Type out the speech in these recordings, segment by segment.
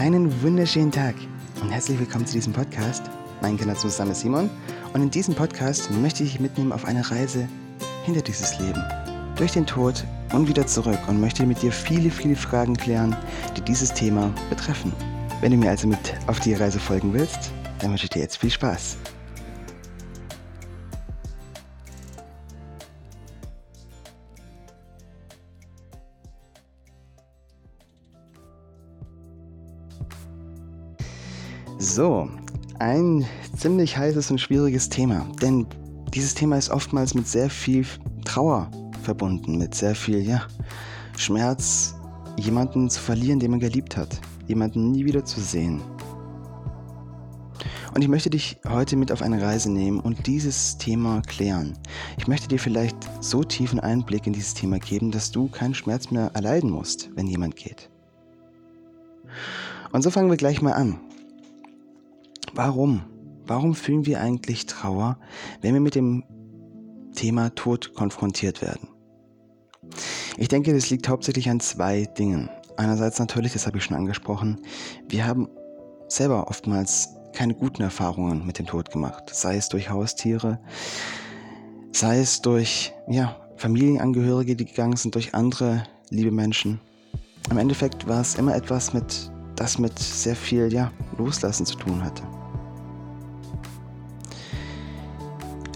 Einen wunderschönen Tag und herzlich willkommen zu diesem Podcast. Mein Name ist Simon und in diesem Podcast möchte ich dich mitnehmen auf eine Reise hinter dieses Leben, durch den Tod und wieder zurück und möchte mit dir viele, viele Fragen klären, die dieses Thema betreffen. Wenn du mir also mit auf die Reise folgen willst, dann wünsche ich dir jetzt viel Spaß. So, ein ziemlich heißes und schwieriges Thema, denn dieses Thema ist oftmals mit sehr viel Trauer verbunden, mit sehr viel ja, Schmerz, jemanden zu verlieren, den man geliebt hat, jemanden nie wieder zu sehen. Und ich möchte dich heute mit auf eine Reise nehmen und dieses Thema klären. Ich möchte dir vielleicht so tiefen Einblick in dieses Thema geben, dass du keinen Schmerz mehr erleiden musst, wenn jemand geht. Und so fangen wir gleich mal an. Warum? Warum fühlen wir eigentlich Trauer, wenn wir mit dem Thema Tod konfrontiert werden? Ich denke, das liegt hauptsächlich an zwei Dingen. Einerseits natürlich, das habe ich schon angesprochen, wir haben selber oftmals keine guten Erfahrungen mit dem Tod gemacht, sei es durch Haustiere, sei es durch ja, Familienangehörige, die gegangen sind, durch andere liebe Menschen. Im Endeffekt war es immer etwas, mit, das mit sehr viel ja, Loslassen zu tun hatte.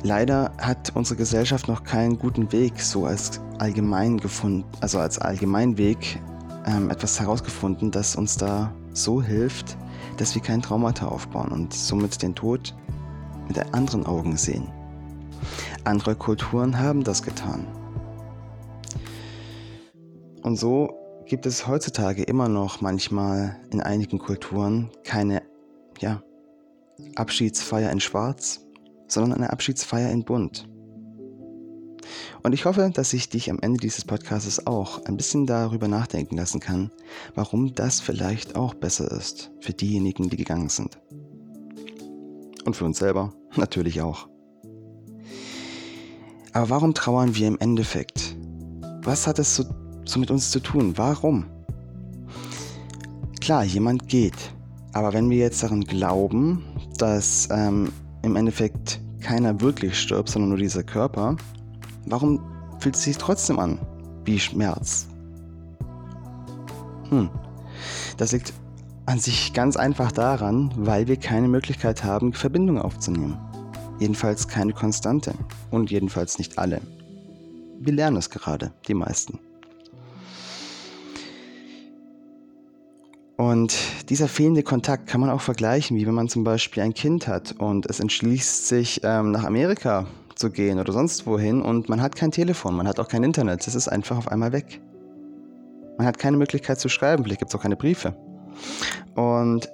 Leider hat unsere Gesellschaft noch keinen guten Weg so als allgemein gefunden, also als Allgemeinweg ähm, etwas herausgefunden, das uns da so hilft, dass wir kein Traumata aufbauen und somit den Tod mit anderen Augen sehen. Andere Kulturen haben das getan. Und so gibt es heutzutage immer noch manchmal in einigen Kulturen keine ja, Abschiedsfeier in Schwarz, sondern eine Abschiedsfeier in Bunt. Und ich hoffe, dass ich dich am Ende dieses Podcasts auch ein bisschen darüber nachdenken lassen kann, warum das vielleicht auch besser ist für diejenigen, die gegangen sind. Und für uns selber natürlich auch. Aber warum trauern wir im Endeffekt? Was hat es so, so mit uns zu tun? Warum? Klar, jemand geht. Aber wenn wir jetzt daran glauben, dass ähm, im Endeffekt keiner wirklich stirbt, sondern nur dieser Körper, warum fühlt es sich trotzdem an wie Schmerz? Hm, das liegt an sich ganz einfach daran, weil wir keine Möglichkeit haben, Verbindungen aufzunehmen. Jedenfalls keine konstante und jedenfalls nicht alle. Wir lernen es gerade, die meisten. Und dieser fehlende Kontakt kann man auch vergleichen, wie wenn man zum Beispiel ein Kind hat und es entschließt sich, ähm, nach Amerika zu gehen oder sonst wohin und man hat kein Telefon, man hat auch kein Internet, es ist einfach auf einmal weg. Man hat keine Möglichkeit zu schreiben, vielleicht gibt es auch keine Briefe. Und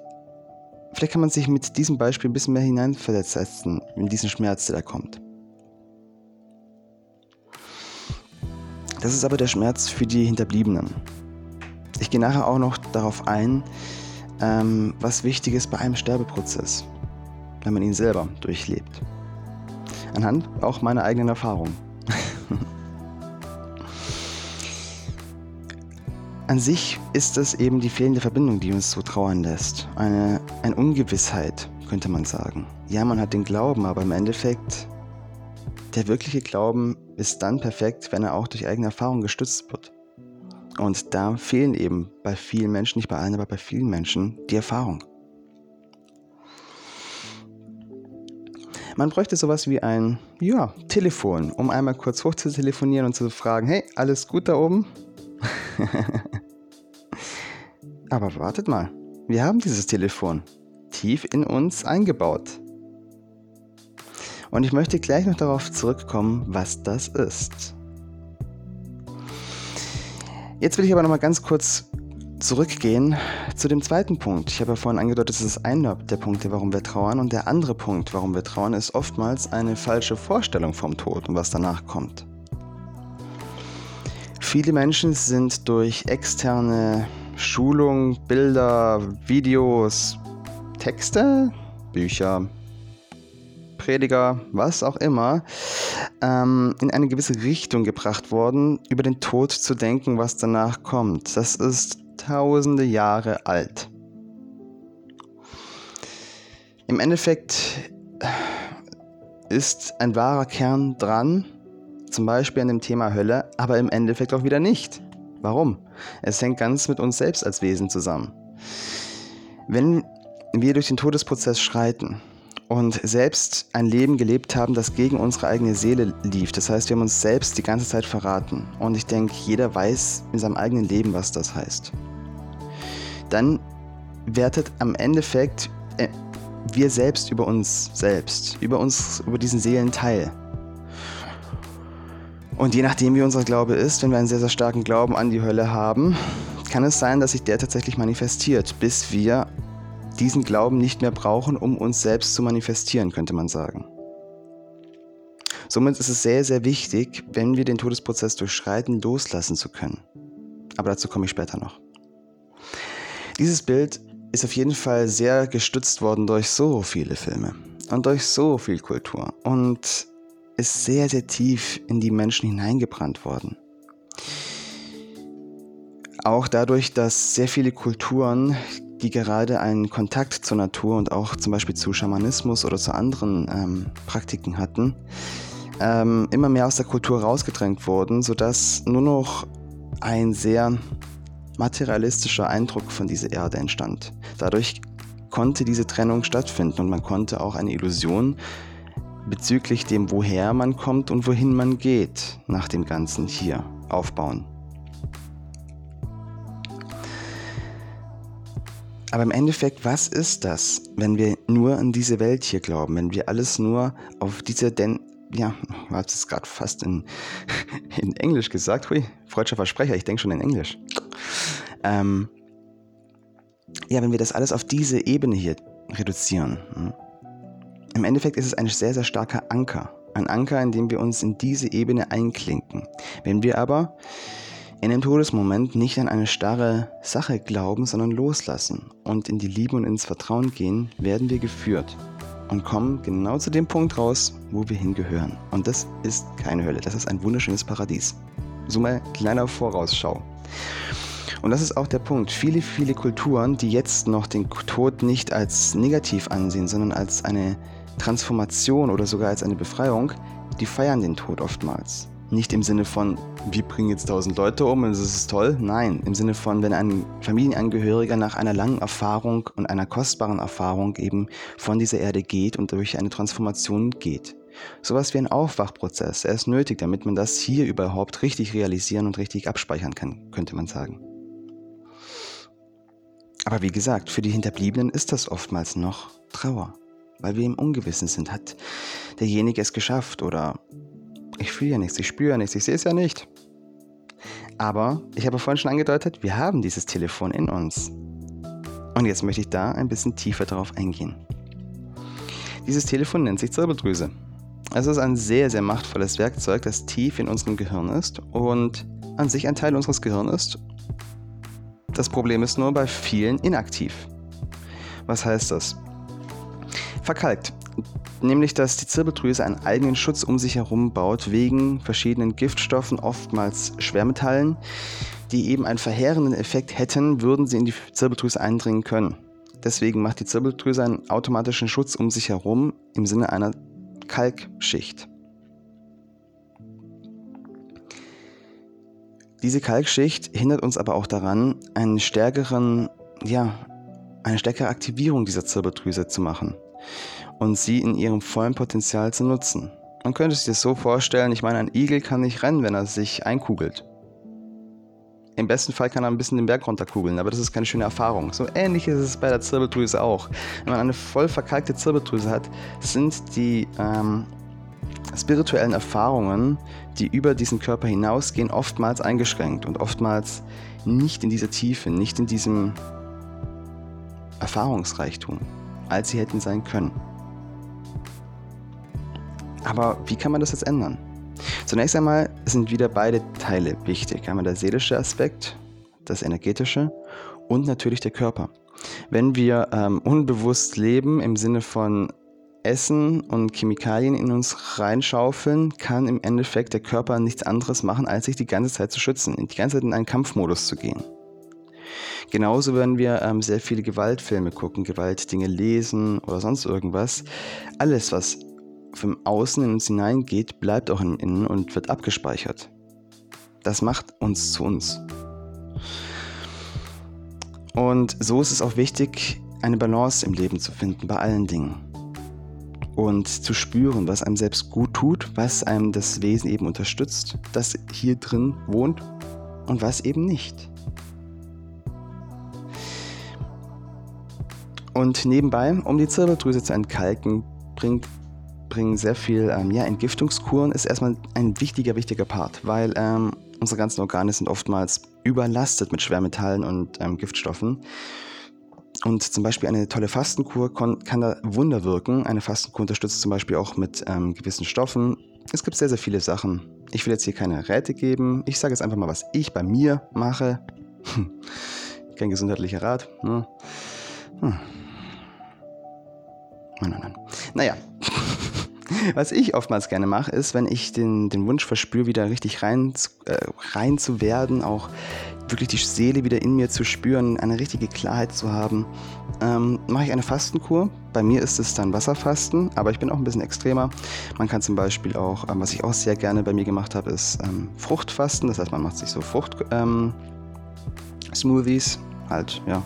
vielleicht kann man sich mit diesem Beispiel ein bisschen mehr hineinversetzen in diesen Schmerz, der da kommt. Das ist aber der Schmerz für die Hinterbliebenen. Ich gehe nachher auch noch darauf ein, ähm, was wichtig ist bei einem Sterbeprozess, wenn man ihn selber durchlebt. Anhand auch meiner eigenen Erfahrung. An sich ist es eben die fehlende Verbindung, die uns so trauern lässt. Eine, eine Ungewissheit, könnte man sagen. Ja, man hat den Glauben, aber im Endeffekt, der wirkliche Glauben ist dann perfekt, wenn er auch durch eigene Erfahrung gestützt wird. Und da fehlen eben bei vielen Menschen, nicht bei allen, aber bei vielen Menschen die Erfahrung. Man bräuchte sowas wie ein, ja, Telefon, um einmal kurz hoch zu telefonieren und zu fragen, hey, alles gut da oben? aber wartet mal, wir haben dieses Telefon tief in uns eingebaut. Und ich möchte gleich noch darauf zurückkommen, was das ist. Jetzt will ich aber noch mal ganz kurz zurückgehen zu dem zweiten Punkt. Ich habe ja vorhin angedeutet, das ist einer der Punkte, warum wir trauern. Und der andere Punkt, warum wir trauern, ist oftmals eine falsche Vorstellung vom Tod und was danach kommt. Viele Menschen sind durch externe Schulung, Bilder, Videos, Texte, Bücher, Prediger, was auch immer, ähm, in eine gewisse Richtung gebracht worden, über den Tod zu denken, was danach kommt. Das ist tausende Jahre alt. Im Endeffekt ist ein wahrer Kern dran, zum Beispiel an dem Thema Hölle, aber im Endeffekt auch wieder nicht. Warum? Es hängt ganz mit uns selbst als Wesen zusammen. Wenn wir durch den Todesprozess schreiten und selbst ein Leben gelebt haben, das gegen unsere eigene Seele lief, das heißt, wir haben uns selbst die ganze Zeit verraten. Und ich denke, jeder weiß in seinem eigenen Leben, was das heißt, dann wertet am Endeffekt äh, wir selbst über uns selbst, über uns, über diesen Seelenteil. Und je nachdem, wie unser Glaube ist, wenn wir einen sehr, sehr starken Glauben an die Hölle haben, kann es sein, dass sich der tatsächlich manifestiert, bis wir diesen Glauben nicht mehr brauchen, um uns selbst zu manifestieren, könnte man sagen. Somit ist es sehr, sehr wichtig, wenn wir den Todesprozess durchschreiten, loslassen zu können. Aber dazu komme ich später noch. Dieses Bild ist auf jeden Fall sehr gestützt worden durch so viele Filme und durch so viel Kultur und ist sehr, sehr tief in die Menschen hineingebrannt worden. Auch dadurch, dass sehr viele Kulturen, die gerade einen Kontakt zur Natur und auch zum Beispiel zu Schamanismus oder zu anderen ähm, Praktiken hatten, ähm, immer mehr aus der Kultur rausgedrängt wurden, sodass nur noch ein sehr materialistischer Eindruck von dieser Erde entstand. Dadurch konnte diese Trennung stattfinden und man konnte auch eine Illusion bezüglich dem, woher man kommt und wohin man geht, nach dem Ganzen hier aufbauen. Aber im Endeffekt, was ist das, wenn wir nur an diese Welt hier glauben, wenn wir alles nur auf diese, denn, ja, ich habe es gerade fast in, in Englisch gesagt, hui, freudscher Versprecher, ich denke schon in Englisch. Ähm, ja, wenn wir das alles auf diese Ebene hier reduzieren, hm, im Endeffekt ist es ein sehr, sehr starker Anker. Ein Anker, in dem wir uns in diese Ebene einklinken. Wenn wir aber in dem Todesmoment nicht an eine starre Sache glauben, sondern loslassen und in die Liebe und ins Vertrauen gehen, werden wir geführt und kommen genau zu dem Punkt raus, wo wir hingehören. Und das ist keine Hölle, das ist ein wunderschönes Paradies. So mal kleiner Vorausschau. Und das ist auch der Punkt. Viele, viele Kulturen, die jetzt noch den Tod nicht als negativ ansehen, sondern als eine Transformation oder sogar als eine Befreiung, die feiern den Tod oftmals. Nicht im Sinne von, wir bringen jetzt tausend Leute um und es ist toll. Nein, im Sinne von, wenn ein Familienangehöriger nach einer langen Erfahrung und einer kostbaren Erfahrung eben von dieser Erde geht und durch eine Transformation geht. Sowas wie ein Aufwachprozess. Er ist nötig, damit man das hier überhaupt richtig realisieren und richtig abspeichern kann, könnte man sagen. Aber wie gesagt, für die Hinterbliebenen ist das oftmals noch Trauer, weil wir im Ungewissen sind. Hat derjenige es geschafft oder ich fühle ja nichts, ich spüre ja nichts, ich sehe es ja nicht. Aber ich habe vorhin schon angedeutet, wir haben dieses Telefon in uns. Und jetzt möchte ich da ein bisschen tiefer darauf eingehen. Dieses Telefon nennt sich Zirbeldrüse. Es ist ein sehr, sehr machtvolles Werkzeug, das tief in unserem Gehirn ist und an sich ein Teil unseres Gehirns ist das Problem ist nur bei vielen inaktiv. Was heißt das? Verkalkt. Nämlich, dass die Zirbeldrüse einen eigenen Schutz um sich herum baut, wegen verschiedenen Giftstoffen, oftmals Schwermetallen, die eben einen verheerenden Effekt hätten, würden sie in die Zirbeldrüse eindringen können. Deswegen macht die Zirbeldrüse einen automatischen Schutz um sich herum im Sinne einer Kalkschicht. Diese Kalkschicht hindert uns aber auch daran, einen stärkeren, ja, eine stärkere Aktivierung dieser Zirbeldrüse zu machen und sie in ihrem vollen Potenzial zu nutzen. Man könnte sich das so vorstellen, ich meine, ein Igel kann nicht rennen, wenn er sich einkugelt. Im besten Fall kann er ein bisschen den Berg runterkugeln, aber das ist keine schöne Erfahrung. So ähnlich ist es bei der Zirbeldrüse auch. Wenn man eine voll verkalkte Zirbeldrüse hat, sind die ähm, spirituellen Erfahrungen, die über diesen Körper hinausgehen, oftmals eingeschränkt und oftmals nicht in dieser Tiefe, nicht in diesem Erfahrungsreichtum, als sie hätten sein können. Aber wie kann man das jetzt ändern? Zunächst einmal sind wieder beide Teile wichtig. Einmal der seelische Aspekt, das energetische und natürlich der Körper. Wenn wir ähm, unbewusst leben im Sinne von Essen und Chemikalien in uns reinschaufeln, kann im Endeffekt der Körper nichts anderes machen, als sich die ganze Zeit zu schützen, die ganze Zeit in einen Kampfmodus zu gehen. Genauso, wenn wir ähm, sehr viele Gewaltfilme gucken, Gewaltdinge lesen oder sonst irgendwas. Alles, was vom Außen in uns hineingeht, bleibt auch im Innen und wird abgespeichert. Das macht uns zu uns. Und so ist es auch wichtig, eine Balance im Leben zu finden, bei allen Dingen. Und zu spüren, was einem selbst gut tut, was einem das Wesen eben unterstützt, das hier drin wohnt und was eben nicht. Und nebenbei, um die Zirbeldrüse zu entkalken, bringt, bringen sehr viel ähm, ja, Entgiftungskuren ist erstmal ein wichtiger, wichtiger Part, weil ähm, unsere ganzen Organe sind oftmals überlastet mit Schwermetallen und ähm, Giftstoffen. Und zum Beispiel eine tolle Fastenkur kann da Wunder wirken. Eine Fastenkur unterstützt zum Beispiel auch mit ähm, gewissen Stoffen. Es gibt sehr, sehr viele Sachen. Ich will jetzt hier keine Räte geben. Ich sage jetzt einfach mal, was ich bei mir mache. Kein gesundheitlicher Rat. Ne? Hm. Nein, nein, nein. Naja, was ich oftmals gerne mache, ist, wenn ich den, den Wunsch verspüre, wieder richtig rein, äh, rein zu werden, auch wirklich die Seele wieder in mir zu spüren, eine richtige Klarheit zu haben, ähm, mache ich eine Fastenkur. Bei mir ist es dann Wasserfasten, aber ich bin auch ein bisschen extremer. Man kann zum Beispiel auch, ähm, was ich auch sehr gerne bei mir gemacht habe, ist ähm, Fruchtfasten. Das heißt, man macht sich so Frucht-Smoothies, ähm, halt, ja,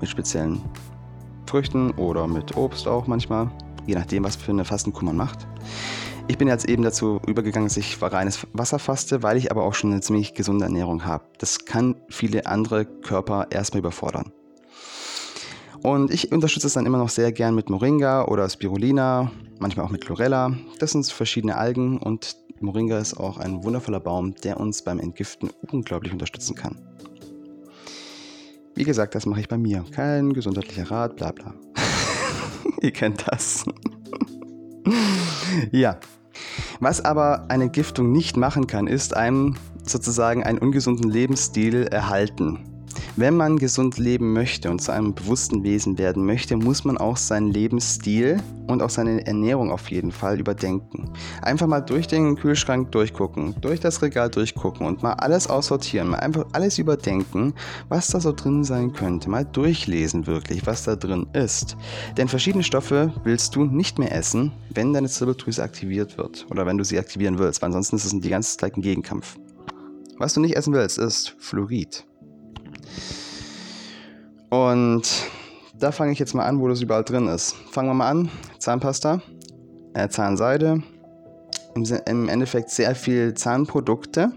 mit speziellen Früchten oder mit Obst auch manchmal, je nachdem, was für eine Fastenkur man macht. Ich bin jetzt eben dazu übergegangen, dass ich reines Wasser faste, weil ich aber auch schon eine ziemlich gesunde Ernährung habe. Das kann viele andere Körper erstmal überfordern. Und ich unterstütze es dann immer noch sehr gern mit Moringa oder Spirulina, manchmal auch mit Chlorella. Das sind verschiedene Algen und Moringa ist auch ein wundervoller Baum, der uns beim Entgiften unglaublich unterstützen kann. Wie gesagt, das mache ich bei mir. Kein gesundheitlicher Rat, bla bla. Ihr kennt das. ja, was aber eine Giftung nicht machen kann, ist einem sozusagen einen ungesunden Lebensstil erhalten. Wenn man gesund leben möchte und zu einem bewussten Wesen werden möchte, muss man auch seinen Lebensstil und auch seine Ernährung auf jeden Fall überdenken. Einfach mal durch den Kühlschrank durchgucken, durch das Regal durchgucken und mal alles aussortieren, mal einfach alles überdenken, was da so drin sein könnte. Mal durchlesen wirklich, was da drin ist. Denn verschiedene Stoffe willst du nicht mehr essen, wenn deine Zirbeldrüse aktiviert wird oder wenn du sie aktivieren willst, weil ansonsten ist es die ganze Zeit ein Gegenkampf. Was du nicht essen willst, ist Fluorid. Und da fange ich jetzt mal an, wo das überall drin ist. Fangen wir mal an. Zahnpasta, äh, Zahnseide, im, im Endeffekt sehr viel Zahnprodukte,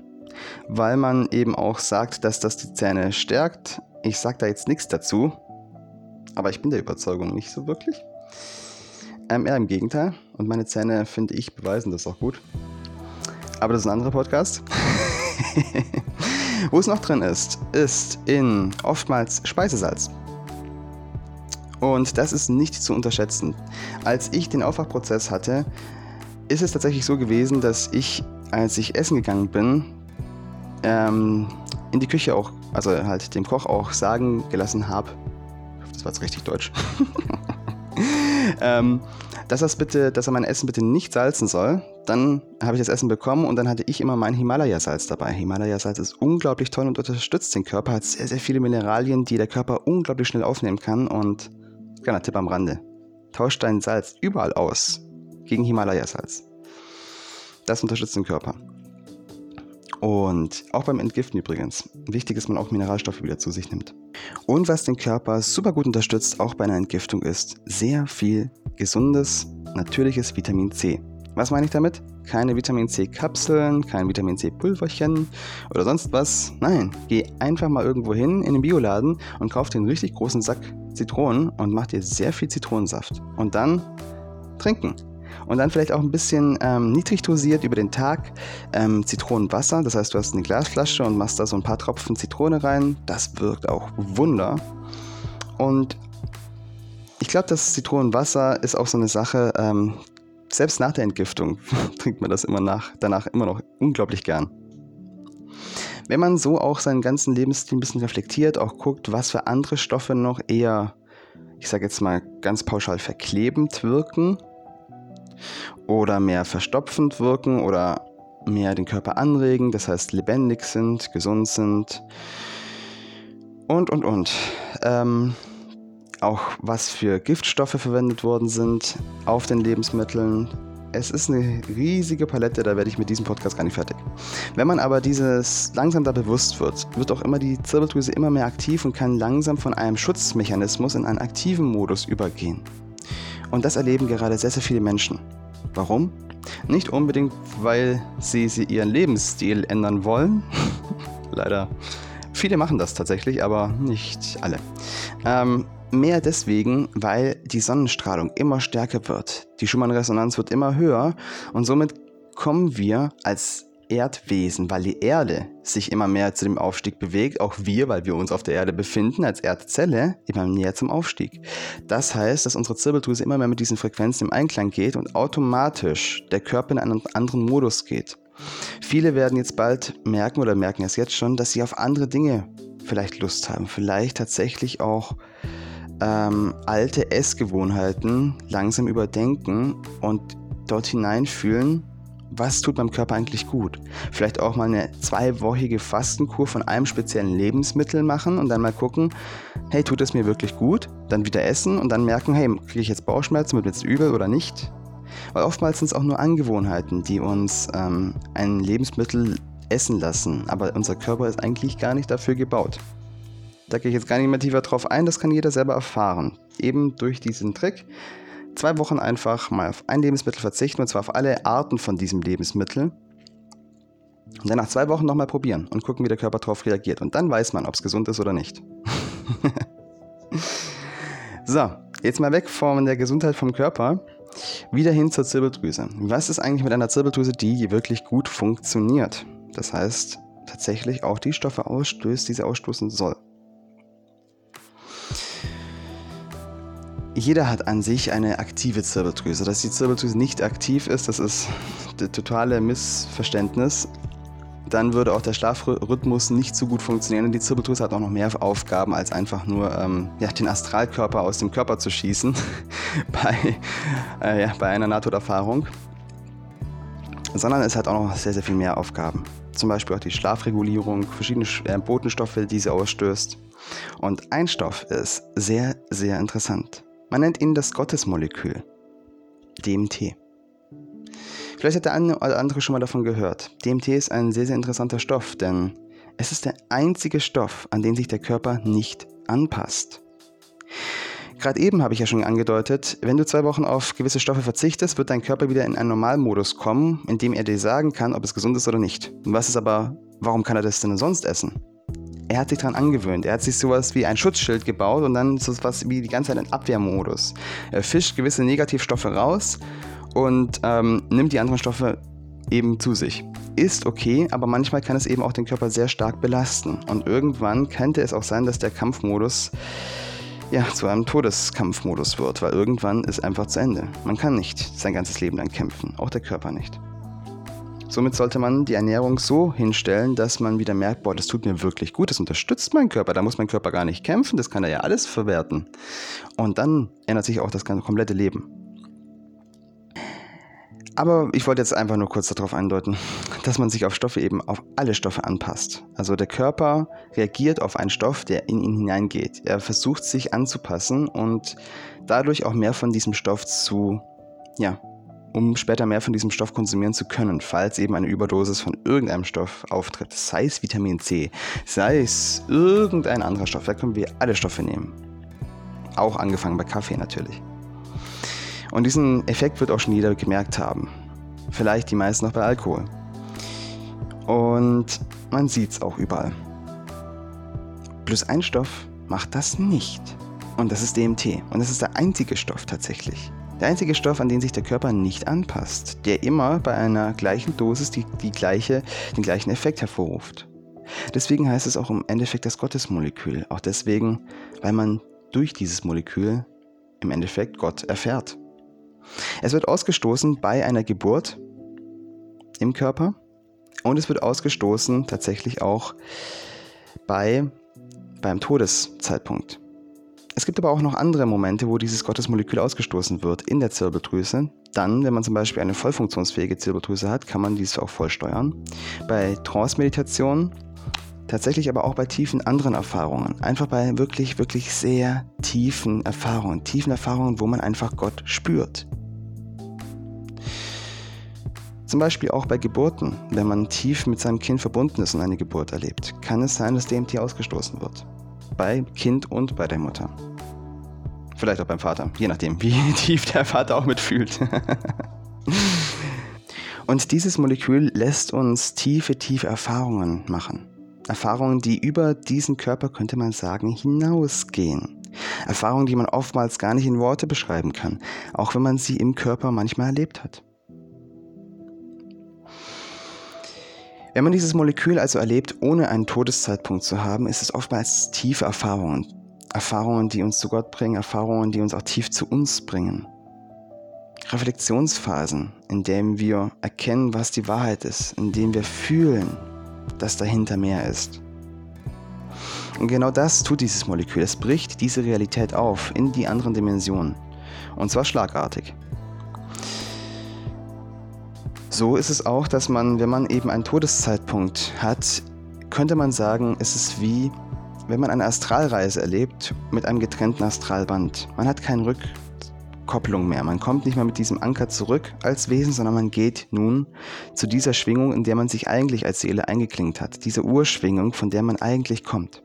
weil man eben auch sagt, dass das die Zähne stärkt. Ich sage da jetzt nichts dazu, aber ich bin der Überzeugung nicht so wirklich. Ähm, eher im Gegenteil. Und meine Zähne, finde ich, beweisen das auch gut. Aber das ist ein anderer Podcast. Wo es noch drin ist, ist in oftmals Speisesalz. Und das ist nicht zu unterschätzen. Als ich den Aufwachprozess hatte, ist es tatsächlich so gewesen, dass ich, als ich essen gegangen bin, ähm, in die Küche auch, also halt dem Koch auch sagen gelassen habe, das war jetzt richtig deutsch, ähm, dass, das bitte, dass er mein Essen bitte nicht salzen soll. Dann habe ich das Essen bekommen und dann hatte ich immer mein Himalaya-Salz dabei. Himalaya-Salz ist unglaublich toll und unterstützt den Körper, hat sehr, sehr viele Mineralien, die der Körper unglaublich schnell aufnehmen kann. Und kleiner Tipp am Rande: Tausch dein Salz überall aus gegen Himalaya-Salz. Das unterstützt den Körper. Und auch beim Entgiften übrigens. Wichtig ist, dass man auch Mineralstoffe wieder zu sich nimmt. Und was den Körper super gut unterstützt, auch bei einer Entgiftung, ist sehr viel gesundes, natürliches Vitamin C. Was meine ich damit? Keine Vitamin C-Kapseln, kein Vitamin C-Pulverchen oder sonst was. Nein, geh einfach mal irgendwo hin in den Bioladen und kauf einen richtig großen Sack Zitronen und mach dir sehr viel Zitronensaft. Und dann trinken. Und dann vielleicht auch ein bisschen ähm, niedrig dosiert über den Tag ähm, Zitronenwasser. Das heißt, du hast eine Glasflasche und machst da so ein paar Tropfen Zitrone rein. Das wirkt auch Wunder. Und ich glaube, das Zitronenwasser ist auch so eine Sache, ähm, selbst nach der Entgiftung trinkt man das immer nach, danach immer noch unglaublich gern. Wenn man so auch seinen ganzen Lebensstil ein bisschen reflektiert, auch guckt, was für andere Stoffe noch eher, ich sage jetzt mal ganz pauschal verklebend wirken oder mehr verstopfend wirken oder mehr den Körper anregen, das heißt lebendig sind, gesund sind Und, und, und. Ähm, auch was für Giftstoffe verwendet worden sind auf den Lebensmitteln. Es ist eine riesige Palette, da werde ich mit diesem Podcast gar nicht fertig. Wenn man aber dieses langsam da bewusst wird, wird auch immer die Zirbeldrüse immer mehr aktiv und kann langsam von einem Schutzmechanismus in einen aktiven Modus übergehen. Und das erleben gerade sehr, sehr viele Menschen. Warum? Nicht unbedingt, weil sie, sie ihren Lebensstil ändern wollen. Leider. Viele machen das tatsächlich, aber nicht alle. Ähm, mehr deswegen, weil die Sonnenstrahlung immer stärker wird. Die Schumann-Resonanz wird immer höher und somit kommen wir als Erdwesen, weil die Erde sich immer mehr zu dem Aufstieg bewegt, auch wir, weil wir uns auf der Erde befinden, als Erdzelle, immer näher zum Aufstieg. Das heißt, dass unsere Zirbeldrüse immer mehr mit diesen Frequenzen im Einklang geht und automatisch der Körper in einen anderen Modus geht. Viele werden jetzt bald merken oder merken es jetzt schon, dass sie auf andere Dinge vielleicht Lust haben, vielleicht tatsächlich auch ähm, alte Essgewohnheiten langsam überdenken und dort hineinfühlen, was tut meinem Körper eigentlich gut. Vielleicht auch mal eine zweiwöchige Fastenkur von einem speziellen Lebensmittel machen und dann mal gucken, hey, tut es mir wirklich gut? Dann wieder essen und dann merken, hey, kriege ich jetzt Bauchschmerzen, wird mir jetzt übel oder nicht? Weil oftmals sind es auch nur Angewohnheiten, die uns ähm, ein Lebensmittel essen lassen, aber unser Körper ist eigentlich gar nicht dafür gebaut. Da gehe ich jetzt gar nicht mehr tiefer drauf ein, das kann jeder selber erfahren. Eben durch diesen Trick zwei Wochen einfach mal auf ein Lebensmittel verzichten und zwar auf alle Arten von diesem Lebensmittel. Und dann nach zwei Wochen nochmal probieren und gucken, wie der Körper darauf reagiert. Und dann weiß man, ob es gesund ist oder nicht. so, jetzt mal weg von der Gesundheit vom Körper. Wieder hin zur Zirbeldrüse. Was ist eigentlich mit einer Zirbeldrüse, die wirklich gut funktioniert? Das heißt, tatsächlich auch die Stoffe ausstößt, die sie ausstoßen soll. Jeder hat an sich eine aktive Zirbeldrüse. Dass die Zirbeldrüse nicht aktiv ist, das ist das totale Missverständnis. Dann würde auch der Schlafrhythmus nicht so gut funktionieren. Und die Zirbeldrüse hat auch noch mehr Aufgaben, als einfach nur ähm, ja, den Astralkörper aus dem Körper zu schießen bei, äh, ja, bei einer Nahtoderfahrung. Sondern es hat auch noch sehr, sehr viel mehr Aufgaben. Zum Beispiel auch die Schlafregulierung, verschiedene äh, Botenstoffe, die sie ausstößt. Und ein Stoff ist sehr, sehr interessant. Man nennt ihn das Gottesmolekül, DMT. Vielleicht hat der eine oder andere schon mal davon gehört. DMT ist ein sehr, sehr interessanter Stoff, denn es ist der einzige Stoff, an den sich der Körper nicht anpasst. Gerade eben habe ich ja schon angedeutet, wenn du zwei Wochen auf gewisse Stoffe verzichtest, wird dein Körper wieder in einen Normalmodus kommen, in dem er dir sagen kann, ob es gesund ist oder nicht. Was ist aber, warum kann er das denn sonst essen? Er hat sich daran angewöhnt. Er hat sich sowas wie ein Schutzschild gebaut und dann so was wie die ganze Zeit ein Abwehrmodus. Er fischt gewisse Negativstoffe raus und ähm, nimmt die anderen Stoffe eben zu sich. Ist okay, aber manchmal kann es eben auch den Körper sehr stark belasten. Und irgendwann könnte es auch sein, dass der Kampfmodus ja, zu einem Todeskampfmodus wird, weil irgendwann ist einfach zu Ende. Man kann nicht sein ganzes Leben lang kämpfen, auch der Körper nicht. Somit sollte man die Ernährung so hinstellen, dass man wieder merkt, boah, das tut mir wirklich gut, das unterstützt meinen Körper, da muss mein Körper gar nicht kämpfen, das kann er ja alles verwerten. Und dann ändert sich auch das ganze komplette Leben. Aber ich wollte jetzt einfach nur kurz darauf eindeuten, dass man sich auf Stoffe eben auf alle Stoffe anpasst. Also der Körper reagiert auf einen Stoff, der in ihn hineingeht. Er versucht sich anzupassen und dadurch auch mehr von diesem Stoff zu ja, um später mehr von diesem Stoff konsumieren zu können, falls eben eine Überdosis von irgendeinem Stoff auftritt. Sei es Vitamin C, sei es irgendein anderer Stoff. Da können wir alle Stoffe nehmen. Auch angefangen bei Kaffee natürlich. Und diesen Effekt wird auch schon jeder gemerkt haben. Vielleicht die meisten noch bei Alkohol. Und man sieht es auch überall. Plus ein Stoff macht das nicht. Und das ist DMT. Und das ist der einzige Stoff tatsächlich. Der einzige Stoff, an den sich der Körper nicht anpasst, der immer bei einer gleichen Dosis die, die gleiche, den gleichen Effekt hervorruft. Deswegen heißt es auch im Endeffekt das Gottesmolekül. Auch deswegen, weil man durch dieses Molekül im Endeffekt Gott erfährt. Es wird ausgestoßen bei einer Geburt im Körper und es wird ausgestoßen tatsächlich auch bei, beim Todeszeitpunkt. Es gibt aber auch noch andere Momente, wo dieses Gottesmolekül ausgestoßen wird in der Zirbeldrüse. Dann, wenn man zum Beispiel eine vollfunktionsfähige Zirbeldrüse hat, kann man dies auch voll steuern. Bei Trance-Meditation tatsächlich aber auch bei tiefen anderen Erfahrungen. Einfach bei wirklich, wirklich sehr tiefen Erfahrungen. Tiefen Erfahrungen, wo man einfach Gott spürt. Zum Beispiel auch bei Geburten, wenn man tief mit seinem Kind verbunden ist und eine Geburt erlebt, kann es sein, dass DMT ausgestoßen wird. Bei Kind und bei der Mutter. Vielleicht auch beim Vater, je nachdem, wie tief der Vater auch mitfühlt. und dieses Molekül lässt uns tiefe, tiefe Erfahrungen machen. Erfahrungen, die über diesen Körper, könnte man sagen, hinausgehen. Erfahrungen, die man oftmals gar nicht in Worte beschreiben kann, auch wenn man sie im Körper manchmal erlebt hat. Wenn man dieses Molekül also erlebt, ohne einen Todeszeitpunkt zu haben, ist es oftmals tiefe Erfahrungen, Erfahrungen, die uns zu Gott bringen, Erfahrungen, die uns auch tief zu uns bringen. Reflexionsphasen, in denen wir erkennen, was die Wahrheit ist, in denen wir fühlen, dass dahinter mehr ist. Und genau das tut dieses Molekül. Es bricht diese Realität auf in die anderen Dimensionen. Und zwar schlagartig. So ist es auch, dass man, wenn man eben einen Todeszeitpunkt hat, könnte man sagen, es ist wie wenn man eine Astralreise erlebt mit einem getrennten Astralband. Man hat keine Rückkopplung mehr. Man kommt nicht mehr mit diesem Anker zurück als Wesen, sondern man geht nun zu dieser Schwingung, in der man sich eigentlich als Seele eingeklingt hat. Diese Urschwingung, von der man eigentlich kommt.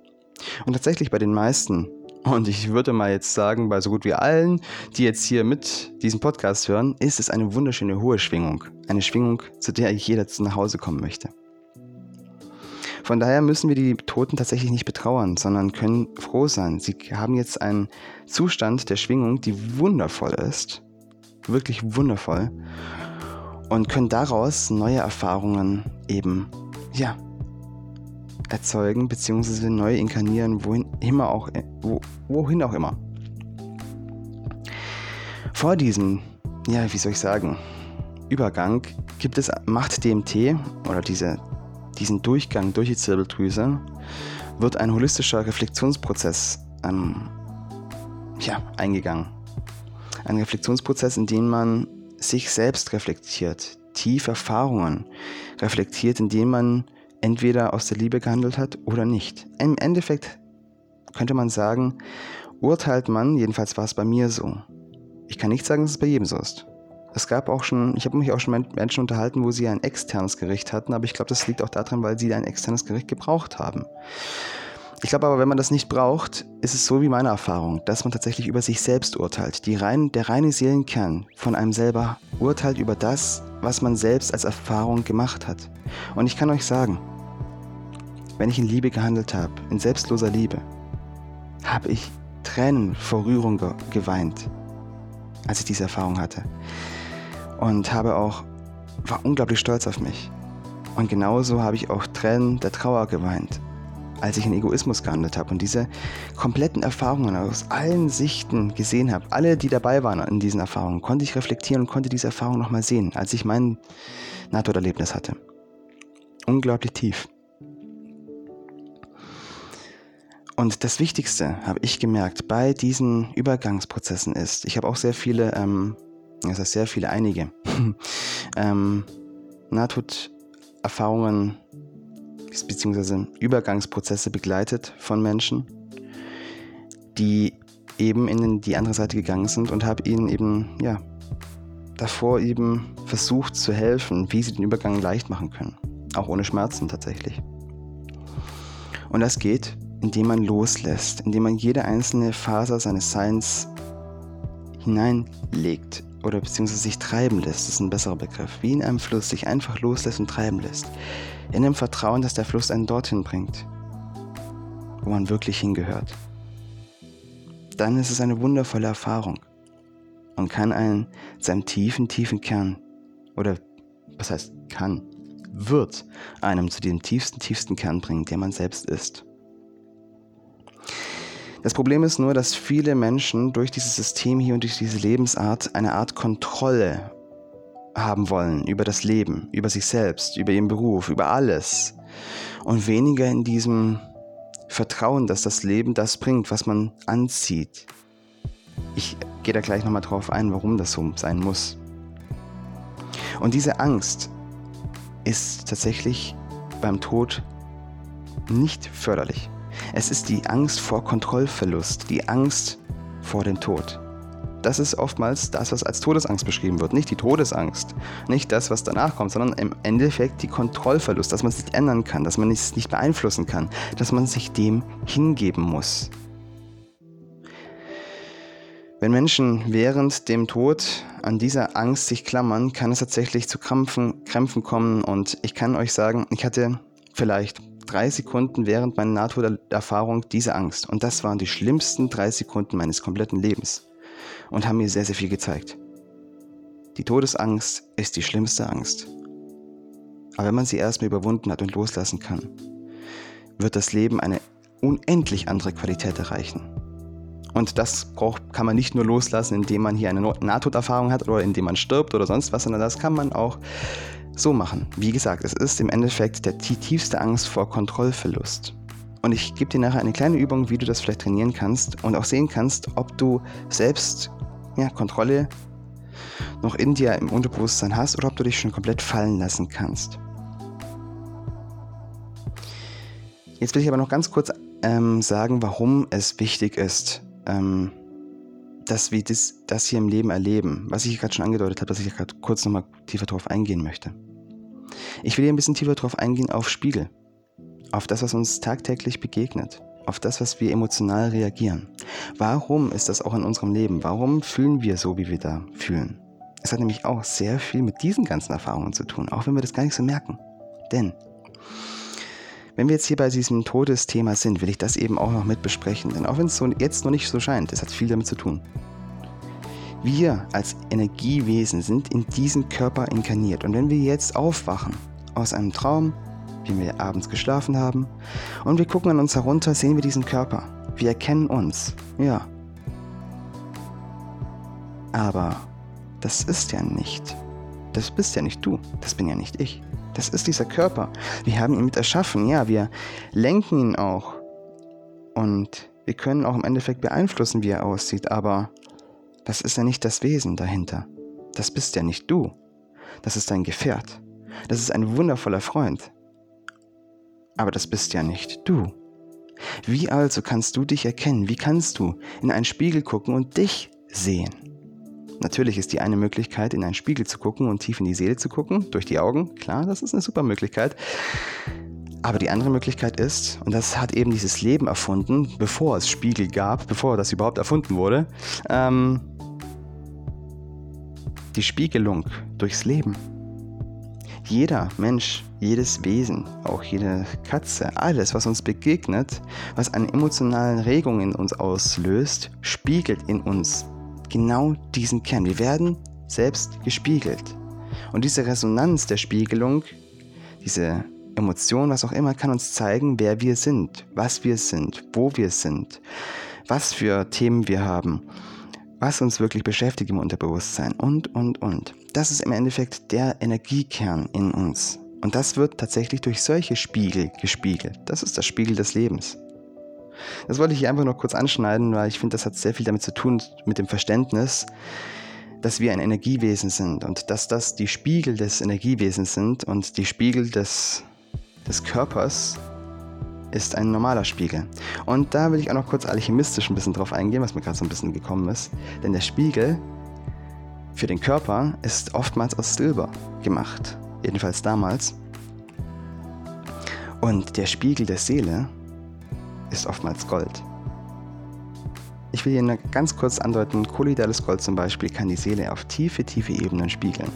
Und tatsächlich bei den meisten, und ich würde mal jetzt sagen, bei so gut wie allen, die jetzt hier mit diesem Podcast hören, ist es eine wunderschöne hohe Schwingung. Eine Schwingung, zu der jeder nach Hause kommen möchte. Von daher müssen wir die Toten tatsächlich nicht betrauern, sondern können froh sein. Sie haben jetzt einen Zustand der Schwingung, die wundervoll ist, wirklich wundervoll, und können daraus neue Erfahrungen eben, ja, erzeugen, beziehungsweise neu inkarnieren, wohin immer auch, wo, wohin auch immer. Vor diesem, ja, wie soll ich sagen, Übergang gibt es Macht DMT oder diese diesen Durchgang durch die Zirbeldrüse wird ein holistischer Reflexionsprozess ähm, ja, eingegangen. Ein Reflexionsprozess, in dem man sich selbst reflektiert, tiefe Erfahrungen reflektiert, in denen man entweder aus der Liebe gehandelt hat oder nicht. Im Endeffekt könnte man sagen, urteilt man, jedenfalls war es bei mir so. Ich kann nicht sagen, dass es bei jedem so ist. Es gab auch schon, ich habe mich auch schon mit Menschen unterhalten, wo sie ein externes Gericht hatten, aber ich glaube, das liegt auch daran, weil sie ein externes Gericht gebraucht haben. Ich glaube aber, wenn man das nicht braucht, ist es so wie meine Erfahrung, dass man tatsächlich über sich selbst urteilt. Die rein, der reine Seelenkern von einem selber urteilt über das, was man selbst als Erfahrung gemacht hat. Und ich kann euch sagen, wenn ich in Liebe gehandelt habe, in selbstloser Liebe, habe ich Tränen vor Rührung geweint, als ich diese Erfahrung hatte und habe auch, war unglaublich stolz auf mich. Und genauso habe ich auch Tränen der Trauer geweint, als ich in Egoismus gehandelt habe und diese kompletten Erfahrungen aus allen Sichten gesehen habe. Alle, die dabei waren in diesen Erfahrungen, konnte ich reflektieren und konnte diese Erfahrung nochmal sehen, als ich mein Nahtoderlebnis hatte. Unglaublich tief. Und das Wichtigste, habe ich gemerkt, bei diesen Übergangsprozessen ist, ich habe auch sehr viele ähm, das heißt sehr viele, einige, ähm, Nahtoderfahrungen bzw. Übergangsprozesse begleitet von Menschen, die eben in die andere Seite gegangen sind und habe ihnen eben, ja, davor eben versucht zu helfen, wie sie den Übergang leicht machen können. Auch ohne Schmerzen tatsächlich. Und das geht, indem man loslässt, indem man jede einzelne Faser seines Seins hineinlegt oder beziehungsweise sich treiben lässt, ist ein besserer Begriff, wie in einem Fluss sich einfach loslässt und treiben lässt, in dem Vertrauen, dass der Fluss einen dorthin bringt, wo man wirklich hingehört. Dann ist es eine wundervolle Erfahrung und kann einen seinem tiefen, tiefen Kern, oder was heißt kann, wird einem zu dem tiefsten, tiefsten Kern bringen, der man selbst ist. Das Problem ist nur, dass viele Menschen durch dieses System hier und durch diese Lebensart eine Art Kontrolle haben wollen über das Leben, über sich selbst, über ihren Beruf, über alles. Und weniger in diesem Vertrauen, dass das Leben das bringt, was man anzieht. Ich gehe da gleich nochmal drauf ein, warum das so sein muss. Und diese Angst ist tatsächlich beim Tod nicht förderlich. Es ist die Angst vor Kontrollverlust, die Angst vor dem Tod. Das ist oftmals das, was als Todesangst beschrieben wird. Nicht die Todesangst, nicht das, was danach kommt, sondern im Endeffekt die Kontrollverlust, dass man es nicht ändern kann, dass man es nicht beeinflussen kann, dass man sich dem hingeben muss. Wenn Menschen während dem Tod an dieser Angst sich klammern, kann es tatsächlich zu Krampfen, Krämpfen kommen und ich kann euch sagen, ich hatte vielleicht drei Sekunden während meiner Nahtoderfahrung diese Angst und das waren die schlimmsten drei Sekunden meines kompletten Lebens und haben mir sehr, sehr viel gezeigt. Die Todesangst ist die schlimmste Angst. Aber wenn man sie erstmal überwunden hat und loslassen kann, wird das Leben eine unendlich andere Qualität erreichen. Und das braucht, kann man nicht nur loslassen, indem man hier eine Nahtoderfahrung hat oder indem man stirbt oder sonst was, sondern das kann man auch so machen. Wie gesagt, es ist im Endeffekt der tiefste Angst vor Kontrollverlust. Und ich gebe dir nachher eine kleine Übung, wie du das vielleicht trainieren kannst und auch sehen kannst, ob du selbst ja, Kontrolle noch in dir im Unterbewusstsein hast oder ob du dich schon komplett fallen lassen kannst. Jetzt will ich aber noch ganz kurz ähm, sagen, warum es wichtig ist, ähm, dass wir das, das hier im Leben erleben, was ich gerade schon angedeutet habe, dass ich gerade kurz nochmal tiefer drauf eingehen möchte. Ich will hier ein bisschen tiefer drauf eingehen auf Spiegel, auf das, was uns tagtäglich begegnet, auf das, was wir emotional reagieren. Warum ist das auch in unserem Leben? Warum fühlen wir so, wie wir da fühlen? Es hat nämlich auch sehr viel mit diesen ganzen Erfahrungen zu tun, auch wenn wir das gar nicht so merken. Denn wenn wir jetzt hier bei diesem Todesthema sind, will ich das eben auch noch mit besprechen. Denn auch wenn es so jetzt noch nicht so scheint, es hat viel damit zu tun. Wir als Energiewesen sind in diesen Körper inkarniert. Und wenn wir jetzt aufwachen aus einem Traum, wie wir abends geschlafen haben, und wir gucken an uns herunter, sehen wir diesen Körper. Wir erkennen uns. Ja. Aber das ist ja nicht. Das bist ja nicht du. Das bin ja nicht ich. Das ist dieser Körper. Wir haben ihn mit erschaffen. Ja, wir lenken ihn auch. Und wir können auch im Endeffekt beeinflussen, wie er aussieht. Aber das ist ja nicht das Wesen dahinter. Das bist ja nicht du. Das ist dein Gefährt. Das ist ein wundervoller Freund. Aber das bist ja nicht du. Wie also kannst du dich erkennen? Wie kannst du in einen Spiegel gucken und dich sehen? Natürlich ist die eine Möglichkeit, in einen Spiegel zu gucken und tief in die Seele zu gucken, durch die Augen. Klar, das ist eine super Möglichkeit. Aber die andere Möglichkeit ist, und das hat eben dieses Leben erfunden, bevor es Spiegel gab, bevor das überhaupt erfunden wurde, ähm, die Spiegelung durchs Leben. Jeder Mensch, jedes Wesen, auch jede Katze, alles, was uns begegnet, was eine emotionale Regung in uns auslöst, spiegelt in uns genau diesen Kern. Wir werden selbst gespiegelt. Und diese Resonanz der Spiegelung, diese Emotion, was auch immer, kann uns zeigen, wer wir sind, was wir sind, wo wir sind, was für Themen wir haben, was uns wirklich beschäftigt im Unterbewusstsein und, und, und. Das ist im Endeffekt der Energiekern in uns. Und das wird tatsächlich durch solche Spiegel gespiegelt. Das ist das Spiegel des Lebens. Das wollte ich hier einfach noch kurz anschneiden, weil ich finde, das hat sehr viel damit zu tun, mit dem Verständnis, dass wir ein Energiewesen sind und dass das die Spiegel des Energiewesens sind und die Spiegel des, des Körpers ist ein normaler Spiegel. Und da will ich auch noch kurz alchemistisch ein bisschen drauf eingehen, was mir gerade so ein bisschen gekommen ist. Denn der Spiegel für den Körper ist oftmals aus Silber gemacht. Jedenfalls damals. Und der Spiegel der Seele ist oftmals Gold. Ich will nur ganz kurz andeuten, kolloidales Gold zum Beispiel kann die Seele auf tiefe, tiefe Ebenen spiegeln.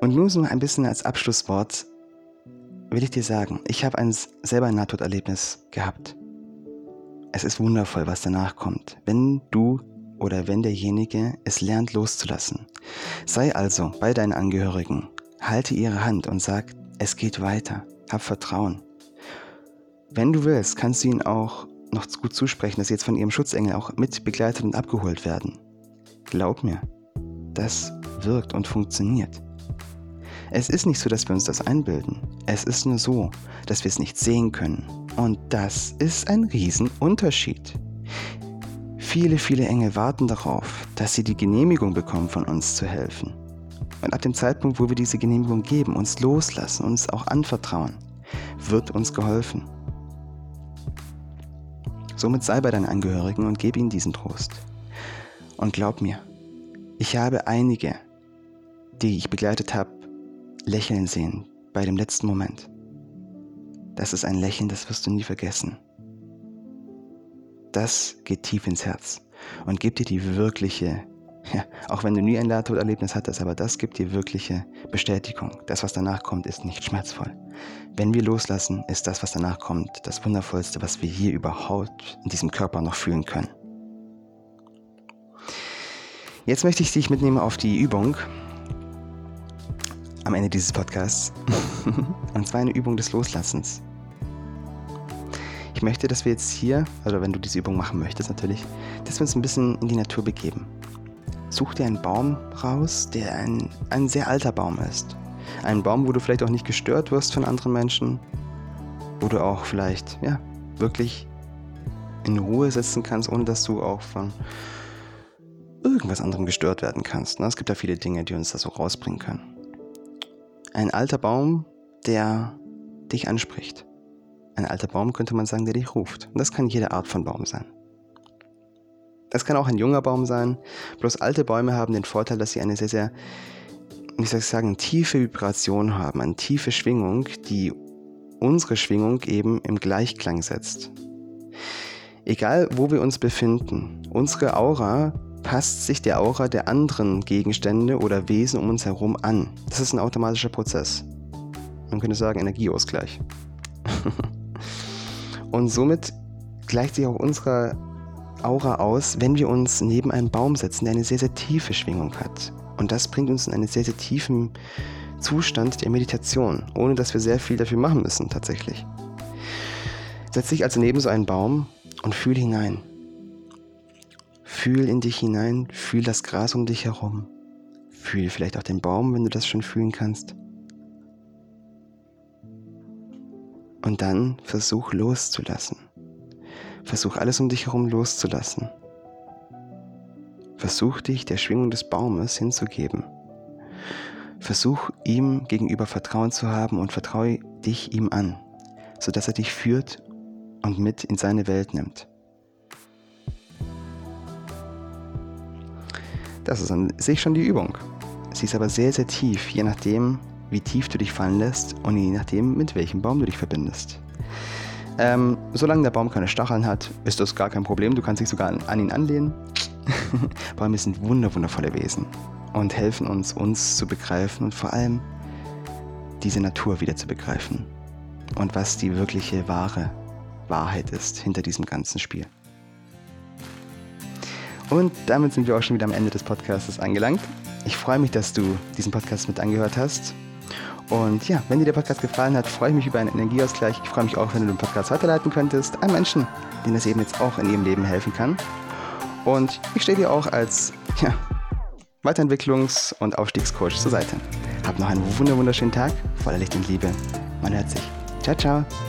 Und nun so ein bisschen als Abschlusswort will ich dir sagen, ich habe ein, selber ein Nahtoderlebnis gehabt. Es ist wundervoll, was danach kommt, wenn du oder wenn derjenige es lernt loszulassen. Sei also bei deinen Angehörigen, halte ihre Hand und sag, es geht weiter, hab Vertrauen. Wenn du willst, kannst du ihnen auch noch gut zusprechen, dass sie jetzt von ihrem Schutzengel auch mit begleitet und abgeholt werden. Glaub mir, das wirkt und funktioniert. Es ist nicht so, dass wir uns das einbilden. Es ist nur so, dass wir es nicht sehen können. Und das ist ein Riesenunterschied. Viele, viele Engel warten darauf, dass sie die Genehmigung bekommen, von uns zu helfen. Und ab dem Zeitpunkt, wo wir diese Genehmigung geben, uns loslassen, uns auch anvertrauen, wird uns geholfen. Somit sei bei deinen Angehörigen und gebe ihnen diesen Trost. Und glaub mir, ich habe einige, die ich begleitet habe, lächeln sehen bei dem letzten Moment. Das ist ein Lächeln, das wirst du nie vergessen. Das geht tief ins Herz und gibt dir die wirkliche, ja, auch wenn du nie ein Nahtoderlebnis hattest, aber das gibt dir wirkliche Bestätigung. Das, was danach kommt, ist nicht schmerzvoll. Wenn wir loslassen, ist das, was danach kommt, das Wundervollste, was wir hier überhaupt in diesem Körper noch fühlen können. Jetzt möchte ich dich mitnehmen auf die Übung am Ende dieses Podcasts. Und zwar eine Übung des Loslassens. Ich möchte, dass wir jetzt hier, also wenn du diese Übung machen möchtest natürlich, dass wir uns ein bisschen in die Natur begeben. Such dir einen Baum raus, der ein, ein sehr alter Baum ist. Ein Baum, wo du vielleicht auch nicht gestört wirst von anderen Menschen. Wo du auch vielleicht, ja, wirklich in Ruhe sitzen kannst, ohne dass du auch von irgendwas anderem gestört werden kannst. Ne? Es gibt ja viele Dinge, die uns da so rausbringen können. Ein alter Baum, der dich anspricht. Ein alter Baum könnte man sagen, der dich ruft. Und das kann jede Art von Baum sein. Das kann auch ein junger Baum sein. Bloß alte Bäume haben den Vorteil, dass sie eine sehr, sehr, wie soll ich sagen, tiefe Vibration haben, eine tiefe Schwingung, die unsere Schwingung eben im Gleichklang setzt. Egal, wo wir uns befinden, unsere Aura passt sich der Aura der anderen Gegenstände oder Wesen um uns herum an. Das ist ein automatischer Prozess. Man könnte sagen Energieausgleich. Und somit gleicht sich auch unsere Aura aus, wenn wir uns neben einem Baum setzen, der eine sehr, sehr tiefe Schwingung hat. Und das bringt uns in einen sehr, sehr tiefen Zustand der Meditation, ohne dass wir sehr viel dafür machen müssen tatsächlich. Setz dich also neben so einen Baum und fühl hinein. Fühl in dich hinein, fühl das Gras um dich herum. Fühl vielleicht auch den Baum, wenn du das schon fühlen kannst. Und dann versuch loszulassen. Versuch alles um dich herum loszulassen. Versuch dich der Schwingung des Baumes hinzugeben. Versuch ihm gegenüber Vertrauen zu haben und vertraue dich ihm an, sodass er dich führt und mit in seine Welt nimmt. Das ist an sich schon die Übung. Sie ist aber sehr, sehr tief, je nachdem, wie tief du dich fallen lässt und je nachdem, mit welchem Baum du dich verbindest. Ähm, solange der Baum keine Stacheln hat, ist das gar kein Problem. Du kannst dich sogar an, an ihn anlehnen. Bäume sind wunderwundervolle Wesen und helfen uns, uns zu begreifen und vor allem diese Natur wieder zu begreifen und was die wirkliche wahre Wahrheit ist hinter diesem ganzen Spiel. Und damit sind wir auch schon wieder am Ende des Podcasts angelangt. Ich freue mich, dass du diesen Podcast mit angehört hast. Und ja, wenn dir der Podcast gefallen hat, freue ich mich über einen Energieausgleich. Ich freue mich auch, wenn du den Podcast weiterleiten könntest an Menschen, denen das eben jetzt auch in ihrem Leben helfen kann. Und ich stehe dir auch als ja, Weiterentwicklungs- und Aufstiegscoach zur Seite. Hab noch einen wunderschönen Tag voller Licht und Liebe. Man hört sich. Ciao, ciao.